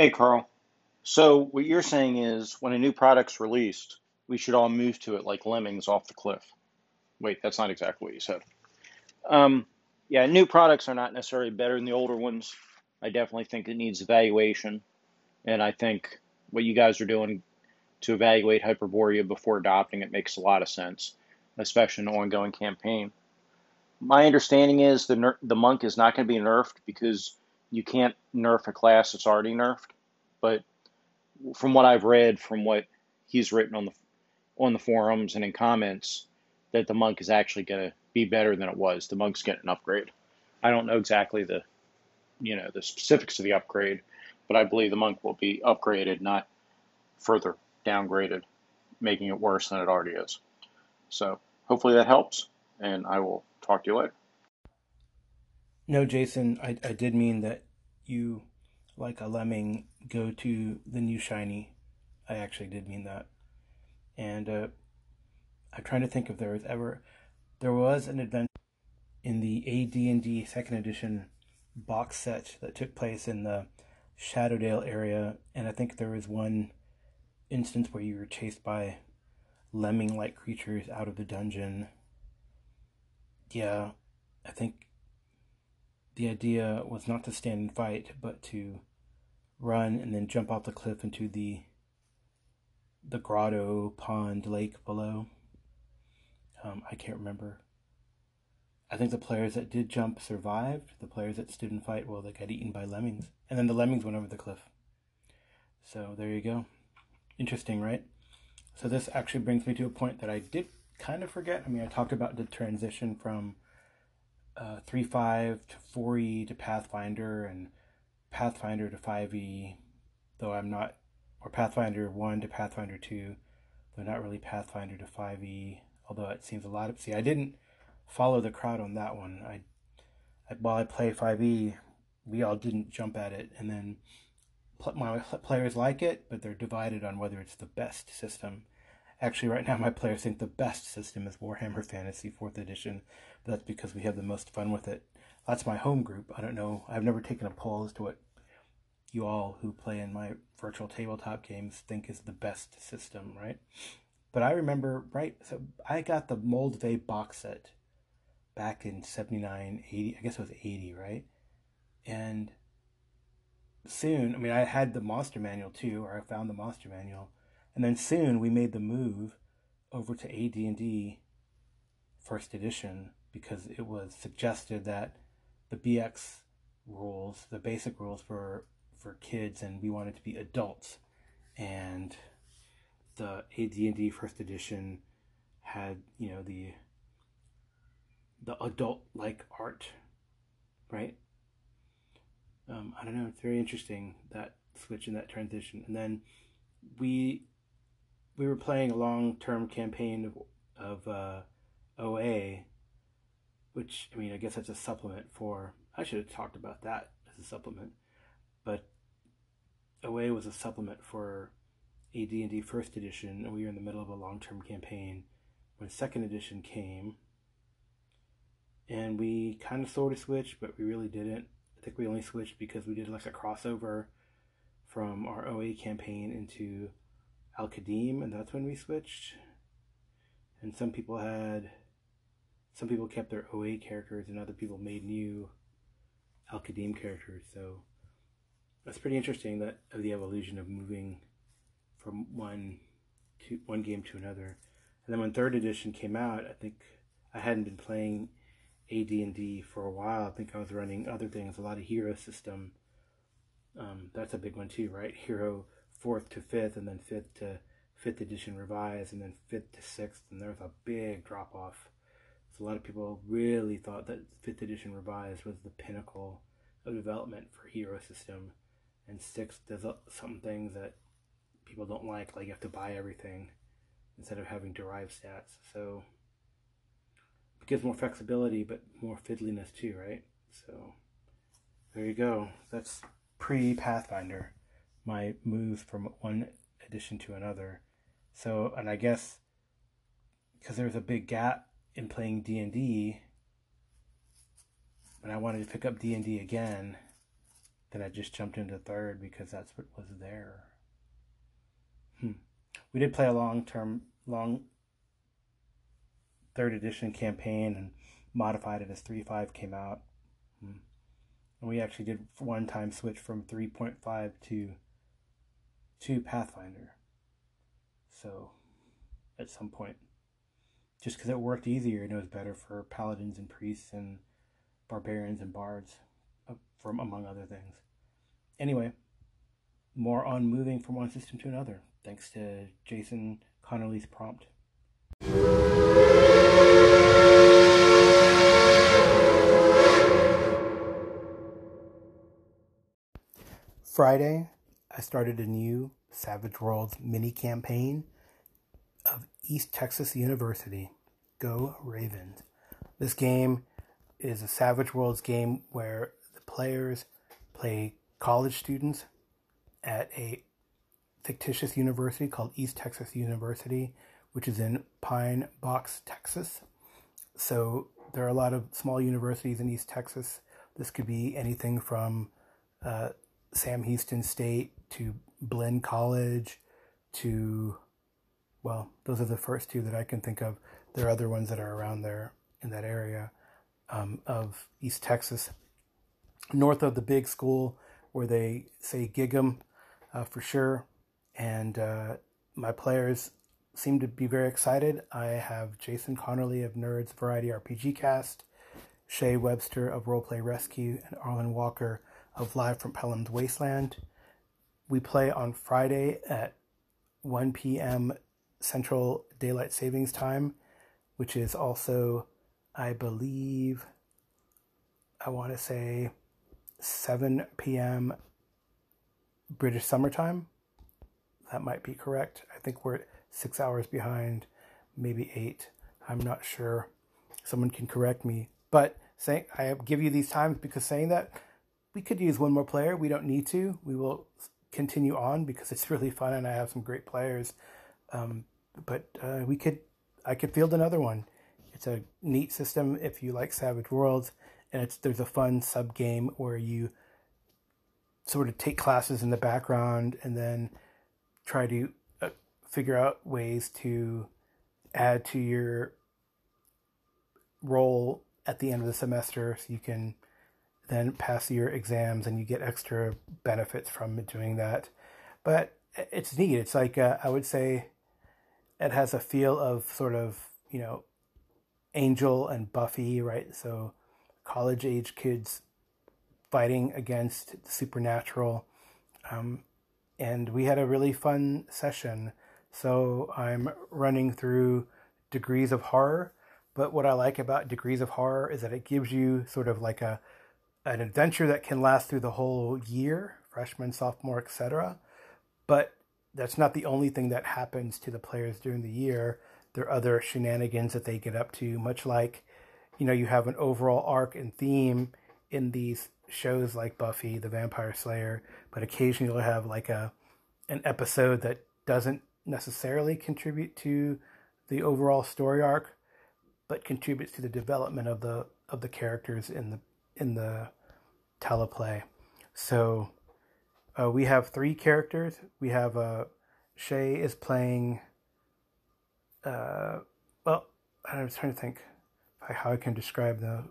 Hey, Carl. So what you're saying is when a new product's released, we should all move to it like lemmings off the cliff. Wait, that's not exactly what you said. Um, yeah, new products are not necessarily better than the older ones. I definitely think it needs evaluation, and I think what you guys are doing to evaluate Hyperborea before adopting it makes a lot of sense, especially in an ongoing campaign. My understanding is the ner- the monk is not going to be nerfed because you can't nerf a class that's already nerfed. But from what I've read, from what he's written on the on the forums and in comments, that the monk is actually going to be better than it was. The monk's getting an upgrade. I don't know exactly the you know the specifics of the upgrade, but I believe the monk will be upgraded, not further downgraded, making it worse than it already is. So hopefully that helps, and I will talk to you later. No, Jason, I, I did mean that you, like a lemming, go to the new shiny. I actually did mean that. And uh, I'm trying to think if there was ever, there was an event in the AD&D second edition box set that took place in the Shadowdale area, and I think there was one instance where you were chased by lemming-like creatures out of the dungeon. Yeah, I think the idea was not to stand and fight, but to run and then jump off the cliff into the the grotto, pond, lake below. Um, I can't remember. I think the players that did jump survived. The players that stood and fight, well, they got eaten by lemmings. And then the lemmings went over the cliff. So there you go. Interesting, right? So this actually brings me to a point that I did kind of forget. I mean, I talked about the transition from uh, 3.5 to 4e to Pathfinder and Pathfinder to 5e, though I'm not, or Pathfinder 1 to Pathfinder 2, though not really Pathfinder to 5e, although it seems a lot of, see, I didn't follow the crowd on that one. I, I while I play 5e, we all didn't jump at it, and then my players like it, but they're divided on whether it's the best system. Actually, right now, my players think the best system is Warhammer Fantasy 4th Edition, but that's because we have the most fun with it. That's my home group. I don't know. I've never taken a poll as to what you all who play in my virtual tabletop games think is the best system, right? But I remember, right? So I got the Moldvay box set back in 79, 80, I guess it was 80, right? And soon, I mean, I had the monster manual too, or I found the monster manual, and then soon we made the move over to AD&D first edition because it was suggested that the BX rules, the basic rules for for kids, and we wanted to be adults, and the AD&D first edition had you know the the adult like art, right? um, I don't know. It's very interesting that switch and that transition. And then we we were playing a long term campaign of, of uh, OA, which I mean, I guess that's a supplement for. I should have talked about that as a supplement, but OA was a supplement for AD&D First Edition, and we were in the middle of a long term campaign when Second Edition came, and we kind of sort of switched, but we really didn't I think we only switched because we did like a crossover from our OA campaign into Al Qadim, and that's when we switched. And some people had, some people kept their OA characters, and other people made new Al Qadim characters. So that's pretty interesting that of the evolution of moving from one to one game to another. And then when third edition came out, I think I hadn't been playing AD&D for a while. I think I was running other things, a lot of hero system. Um, that's a big one too, right? Hero fourth to fifth, and then fifth to fifth edition revised, and then fifth to sixth, and there was a big drop off. So a lot of people really thought that fifth edition revised was the pinnacle of development for hero system, and sixth does some things that people don't like, like you have to buy everything instead of having derived stats. So it gives more flexibility, but more fiddliness too, right? So there you go. That's pre Pathfinder, my move from one edition to another. So, and I guess because there was a big gap in playing D and D, and I wanted to pick up D and D again, then I just jumped into third because that's what was there. Hmm. We did play a long term, long third edition campaign and modified it as 3.5 came out. Hmm. And we actually did one time switch from 3.5 to to Pathfinder. So at some point, just because it worked easier and it was better for paladins and priests and barbarians and bards, uh, from among other things. Anyway, more on moving from one system to another, thanks to Jason Connerly's prompt. Friday, I started a new Savage Worlds mini campaign of East Texas University. Go Ravens. This game is a Savage Worlds game where the players play college students at a fictitious university called East Texas University, which is in Pine Box, Texas. So there are a lot of small universities in East Texas. This could be anything from uh, Sam Houston State to Blinn College to, well, those are the first two that I can think of. There are other ones that are around there in that area um, of East Texas. North of the big school where they say Gig'em uh, for sure. And uh, my players seem to be very excited. I have Jason Connerly of Nerds Variety RPG Cast, Shay Webster of Roleplay Rescue, and Arlen Walker of Live from Pelham's Wasteland. We play on Friday at 1 p.m. Central Daylight Savings Time, which is also, I believe, I want to say 7 p.m. British summertime. That might be correct. I think we're six hours behind, maybe eight. I'm not sure. Someone can correct me. But saying I give you these times because saying that we could use one more player. We don't need to. We will continue on because it's really fun and I have some great players. Um, but uh, we could, I could field another one. It's a neat system if you like Savage Worlds, and it's there's a fun sub game where you sort of take classes in the background and then try to uh, figure out ways to add to your role at the end of the semester so you can then pass your exams and you get extra benefits from doing that. But it's neat. It's like, uh, I would say it has a feel of sort of, you know, Angel and Buffy, right? So college age kids fighting against the supernatural. Um, and we had a really fun session. So I'm running through Degrees of Horror. But what I like about Degrees of Horror is that it gives you sort of like a an adventure that can last through the whole year, freshman, sophomore, etc. But that's not the only thing that happens to the players during the year. There are other shenanigans that they get up to, much like, you know, you have an overall arc and theme in these shows like Buffy the Vampire Slayer, but occasionally you'll have like a an episode that doesn't necessarily contribute to the overall story arc, but contributes to the development of the of the characters in the in the teleplay. So uh, we have three characters. We have uh, Shay is playing. Uh, well, I was trying to think how I can describe the.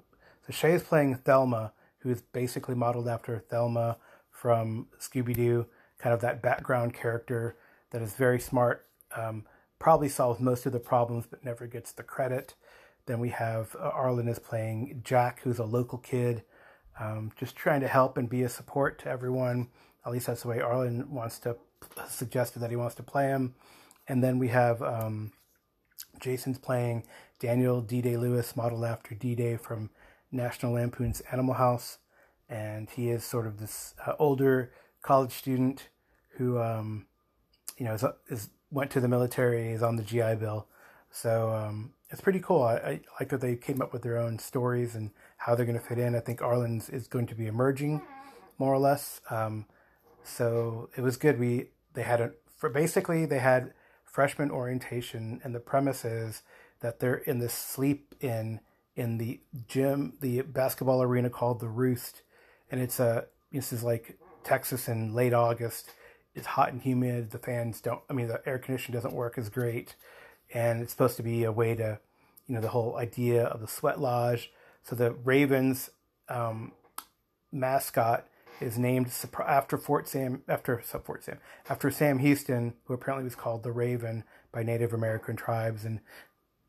So Shay is playing Thelma, who is basically modeled after Thelma from Scooby Doo, kind of that background character that is very smart, um, probably solves most of the problems but never gets the credit. Then we have uh, Arlen is playing Jack, who's a local kid, um, just trying to help and be a support to everyone. At least that's the way Arlen wants to suggested that he wants to play him. And then we have um, Jason's playing Daniel D. Day Lewis, modeled after D. Day from National Lampoon's Animal House, and he is sort of this uh, older college student who, um, you know, is, is, went to the military, is on the GI Bill. So um, it's pretty cool. I, I, like that they came up with their own stories and how they're going to fit in. I think Arlen's is going to be emerging, more or less. Um, so it was good. We they had a for basically they had freshman orientation, and the premise is that they're in this sleep in in the gym, the basketball arena called the Roost, and it's a this is like Texas in late August. It's hot and humid. The fans don't. I mean, the air conditioning doesn't work as great, and it's supposed to be a way to, you know, the whole idea of the sweat lodge. So the Ravens um, mascot is named after Fort Sam after Fort Sam after Sam Houston, who apparently was called the Raven by Native American tribes, and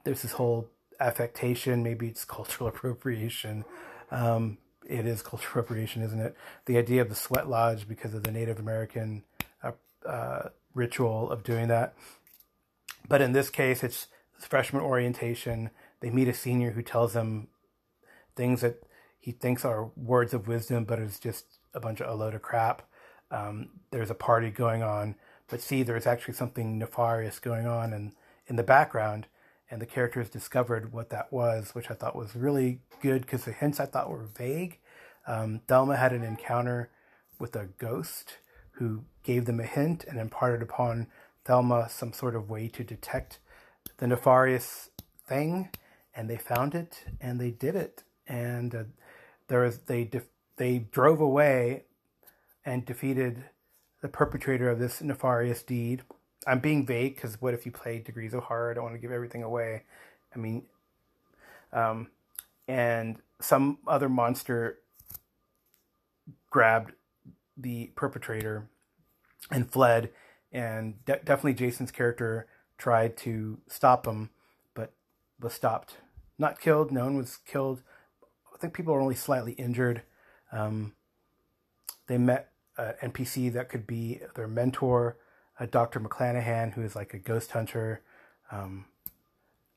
there's this whole affectation. Maybe it's cultural appropriation. Um, it is cultural appropriation, isn't it? The idea of the sweat lodge because of the Native American uh, uh, ritual of doing that. But in this case, it's freshman orientation. They meet a senior who tells them things that he thinks are words of wisdom, but it's just a bunch of a load of crap. Um, there's a party going on, but see, there's actually something nefarious going on in, in the background and the characters discovered what that was, which I thought was really good because the hints I thought were vague. Um, Thelma had an encounter with a ghost who gave them a hint and imparted upon Thelma some sort of way to detect the nefarious thing, and they found it and they did it. And uh, there was they def- they drove away and defeated the perpetrator of this nefarious deed I'm being vague because what if you play Degrees of Horror? I don't want to give everything away. I mean, um, and some other monster grabbed the perpetrator and fled, and de- definitely Jason's character tried to stop him, but was stopped. Not killed. No one was killed. I think people are only slightly injured. Um, they met an NPC that could be their mentor Dr. McClanahan, who is like a ghost hunter. Um,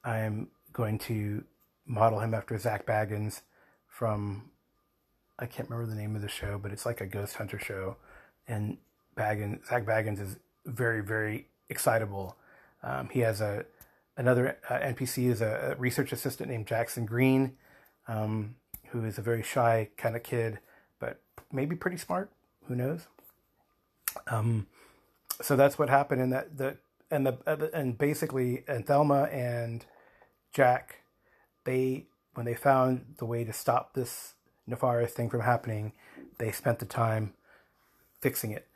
I'm going to model him after Zak Bagans from, I can't remember the name of the show, but it's like a ghost hunter show. And Bagans, Zak Bagans is very, very excitable. Um, he has a another uh, NPC is a, research assistant named Jackson Green, um, who is a very shy kind of kid, but maybe pretty smart. Who knows? Um, so that's what happened in that the and the and basically and Thelma and Jack they when they found the way to stop this nefarious thing from happening they spent the time fixing it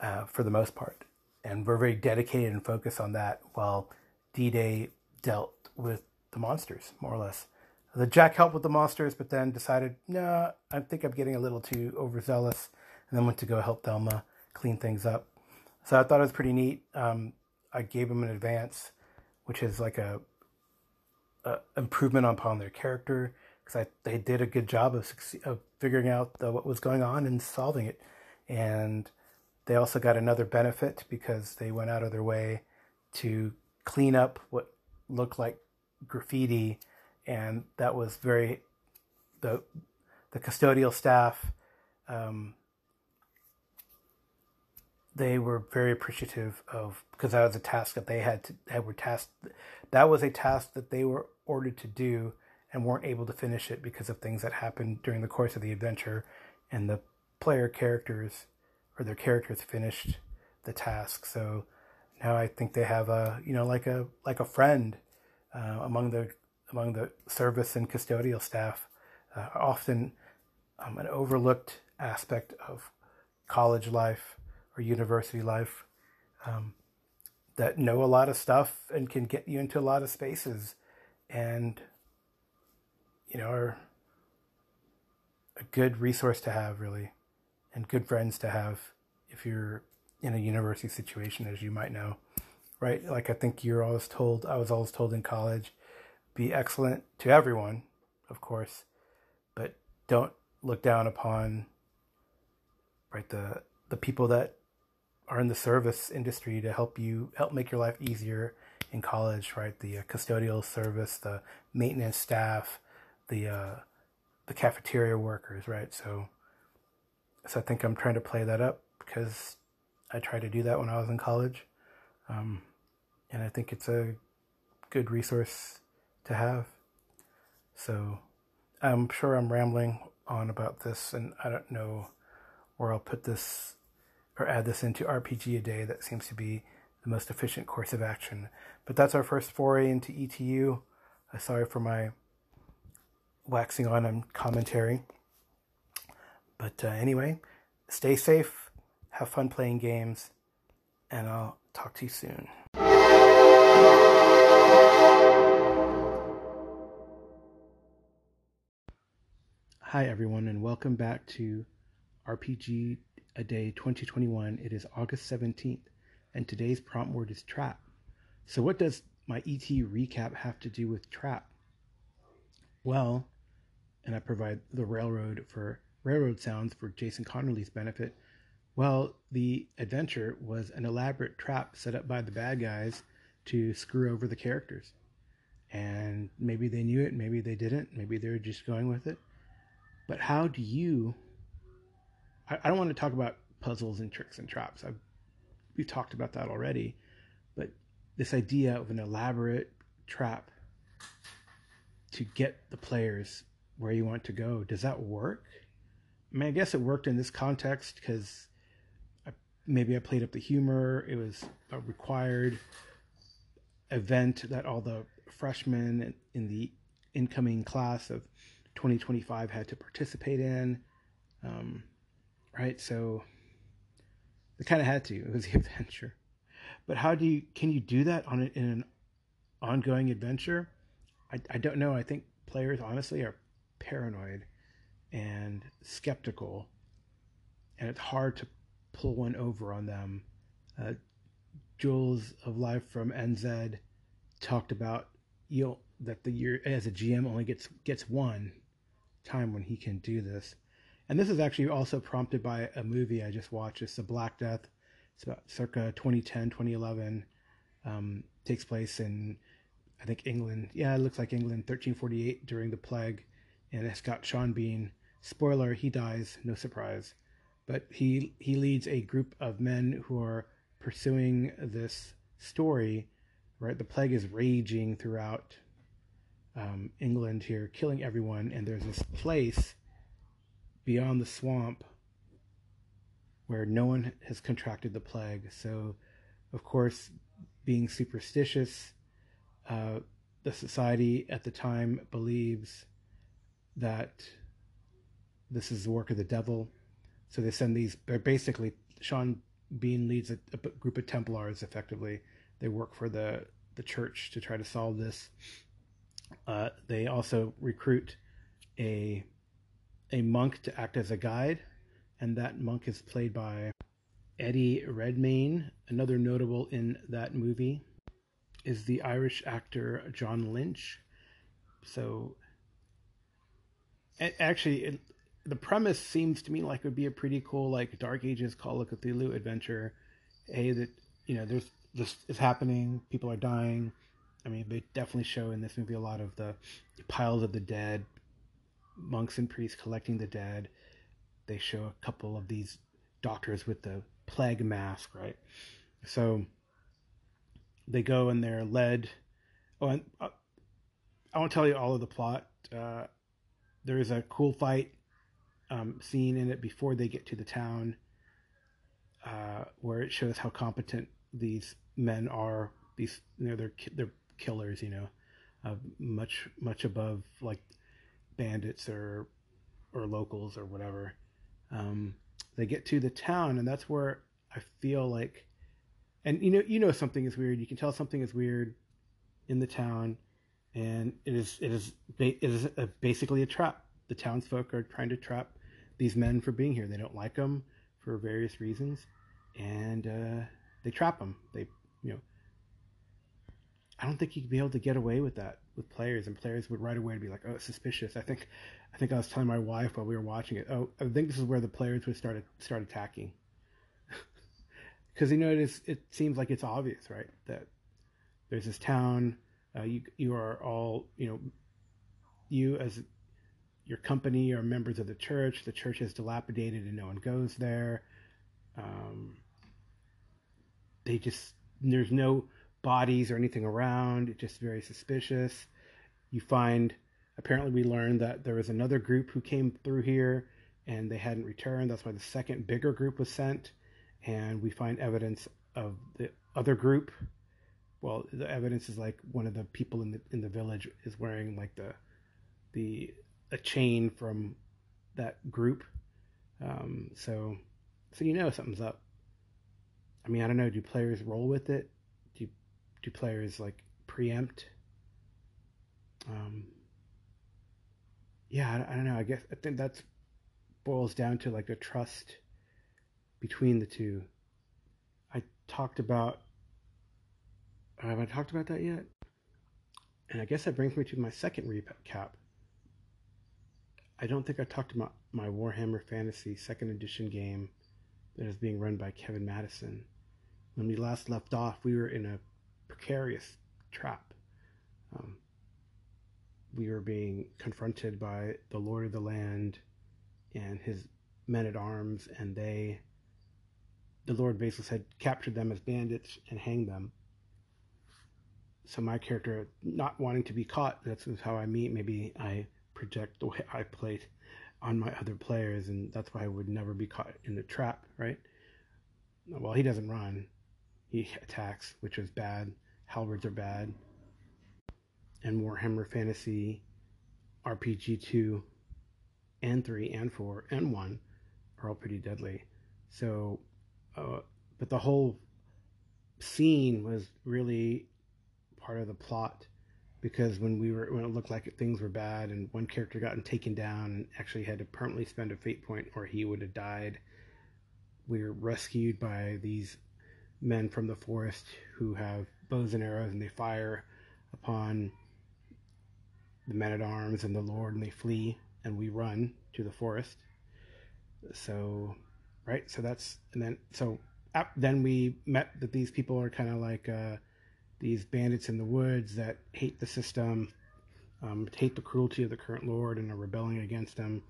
uh, for the most part and we're very dedicated and focused on that while D-Day dealt with the monsters more or less the Jack helped with the monsters but then decided no nah, I think I'm getting a little too overzealous and then went to go help Thelma clean things up so I thought it was pretty neat. Um, I gave him an advance, which is like a, a improvement upon their character because they did a good job of, of figuring out the, what was going on and solving it. And they also got another benefit because they went out of their way to clean up what looked like graffiti, and that was very the the custodial staff um, they were very appreciative of because that was a task that they had to had were tasked that was a task that they were ordered to do and weren't able to finish it because of things that happened during the course of the adventure and the player characters or their characters finished the task. So now I think they have a you know like a like a friend uh, among the among the service and custodial staff uh, often um, an overlooked aspect of college life or university life um, that know a lot of stuff and can get you into a lot of spaces and you know are a good resource to have really and good friends to have if you're in a university situation as you might know right like i think you're always told i was always told in college be excellent to everyone of course but don't look down upon right the the people that are in the service industry to help you help make your life easier in college, right? The uh, custodial service, the maintenance staff, the uh, the cafeteria workers, right? So, so I think I'm trying to play that up because I tried to do that when I was in college, um, and I think it's a good resource to have. So, I'm sure I'm rambling on about this, and I don't know where I'll put this or add this into RPG a day. That seems to be the most efficient course of action. But that's our first foray into ETU. Uh, sorry for my waxing on and commentary. But uh, anyway, stay safe, have fun playing games, and I'll talk to you soon. Hi, everyone, and welcome back to RPG A Day 2021. It is August 17th, and today's prompt word is trap. So, what does my ET recap have to do with trap? Well, and I provide the railroad for railroad sounds for Jason Connerly's benefit. Well, the adventure was an elaborate trap set up by the bad guys to screw over the characters. And maybe they knew it, maybe they didn't, maybe they were just going with it but how do you? I, I don't want to talk about puzzles and tricks and traps. I've, we've talked about that already. But this idea of an elaborate trap to get the players where you want to go, does that work? I mean, I guess it worked in this context because maybe I played up the humor. It was a required event that all the freshmen in the incoming class of 2025 had to participate in. Um, right? So they kind of had to. It was the adventure. But how do you can you do that on a, in an ongoing adventure? I, I don't know. I think players honestly are paranoid and skeptical, and it's hard to pull one over on them. Uh, Jules of Life from NZ talked about you know, that the year as a GM only gets gets one time when he can do this. And this is actually also prompted by a movie I just watched. It's The Black Death. It's about circa 2010, 2011. Um, takes place in, I think, England. Yeah, it looks like England, 1348 during the plague. And it's got Sean Bean. Spoiler, he dies, no surprise. But he, he leads a group of men who are pursuing this story, right? The plague is raging throughout um, England here, killing everyone. And there's this place beyond the swamp where no one has contracted the plague. So, of course, being superstitious, uh, the society at the time believes that this is the work of the devil. So they send these. They're basically Sean Bean leads a, a group of Templars. Effectively, they work for the the church to try to solve this. Uh, they also recruit a a monk to act as a guide, and that monk is played by Eddie Redmayne. Another notable in that movie is the Irish actor John Lynch. So, actually, the premise seems to me like it would be a pretty cool, like Dark Ages Call of Cthulhu adventure. A that you know, there's this is happening, people are dying, I mean, they definitely show in this movie a lot of the piles of the dead, monks and priests collecting the dead. They show a couple of these doctors with the plague mask, right? So they go and they're led. Oh, and uh, I won't tell you all of the plot. Uh, there is a cool fight um, scene in it before they get to the town, uh, where it shows how competent these men are. These, you know, they're they're killers, you know, uh, much much above like bandits or or locals or whatever. Um, they get to the town, and that's where I feel like, and you know, you know, something is weird. You can tell something is weird in the town, and it is it is it is a, basically a trap. The townsfolk are trying to trap these men for being here. They don't like them for various reasons, and uh, they trap them. They you know I don't think you'd be able to get away with that with players, and players would right away be like, "Oh, suspicious." I think, I think I was telling my wife while we were watching it. Oh, I think this is where the players would start start attacking, because you know it is. It seems like it's obvious, right? That there's this town. Uh, you you are all you know. You as your company are members of the church. The church is dilapidated and no one goes there. Um, they just there's no bodies or anything around. It's just very suspicious. You find, apparently, we learned that there was another group who came through here and they hadn't returned. That's why the second bigger group was sent. And we find evidence of the other group. Well, the evidence is like one of the people in the in the village is wearing like the the a chain from that group. Um, so, so you know something's up. I mean, I don't know. Do players roll with it? Do do players like preempt? Um, yeah, I, I don't know. I guess I think that boils down to like the trust between the two. I talked about. Have I talked about that yet? And I guess that brings me to my second recap. I don't think I talked about my Warhammer Fantasy second edition game that is being run by Kevin Madison. When we last left off, we were in a precarious trap. Um, we were being confronted by the Lord of the Land and his men at arms, and they, the Lord basically said, captured them as bandits and hanged them. So my character, not wanting to be caught, that's how I meet. Maybe I project the way I played on my other players, and that's why I would never be caught in the trap, right? Well, he doesn't run; he attacks, which is bad. Halberds are bad and Warhammer Fantasy RPG 2 and 3 and 4 and 1 are all pretty deadly. So, uh, but the whole scene was really part of the plot because when we were when it looked like things were bad and one character gotten taken down and actually had to permanently spend a fate point or he would have died we were rescued by these men from the forest who have bows and arrows and they fire upon the men at arms and the Lord, and they flee, and we run to the forest. So, right, so that's and then so then we met that these people are kind of like uh, these bandits in the woods that hate the system, um, hate the cruelty of the current Lord, and are rebelling against him.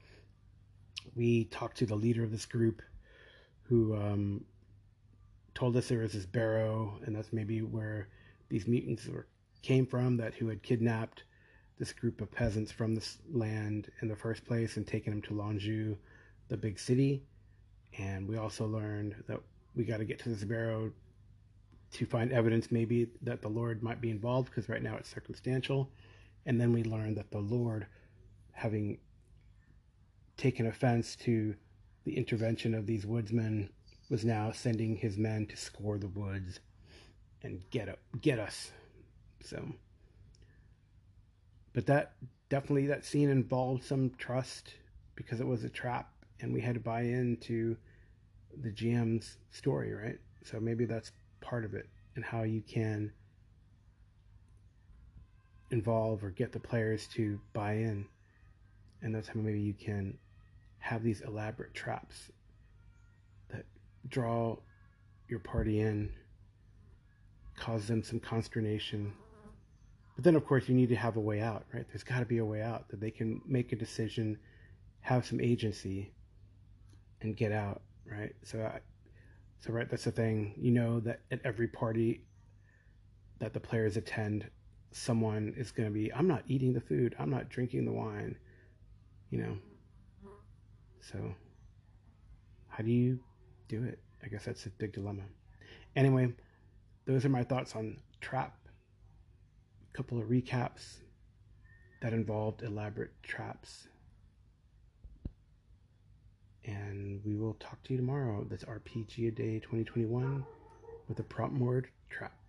We talked to the leader of this group, who um, told us there was this barrow, and that's maybe where these mutants were, came from. That who had kidnapped this group of peasants from this land in the first place and taken them to Lon'ju, the big city. And we also learned that we got to get to this barrow to find evidence maybe that the Lord might be involved because right now it's circumstantial. And then we learned that the Lord, having taken offense to the intervention of these woodsmen, was now sending his men to score the woods and get up, get us. So but that definitely that scene involved some trust because it was a trap and we had to buy into the GM's story, right? So maybe that's part of it and how you can involve or get the players to buy in. And that's how maybe you can have these elaborate traps that draw your party in, cause them some consternation, but then, of course, you need to have a way out, right? There's got to be a way out that they can make a decision, have some agency, and get out, right? So, I, so right, that's the thing. You know that at every party that the players attend, someone is going to be, I'm not eating the food, I'm not drinking the wine, you know. So, how do you do it? I guess that's a big dilemma. Anyway, those are my thoughts on trap A couple of recaps that involved elaborate traps. And we will talk to you tomorrow. That's RPG a Day 2021 with a prompt word trap.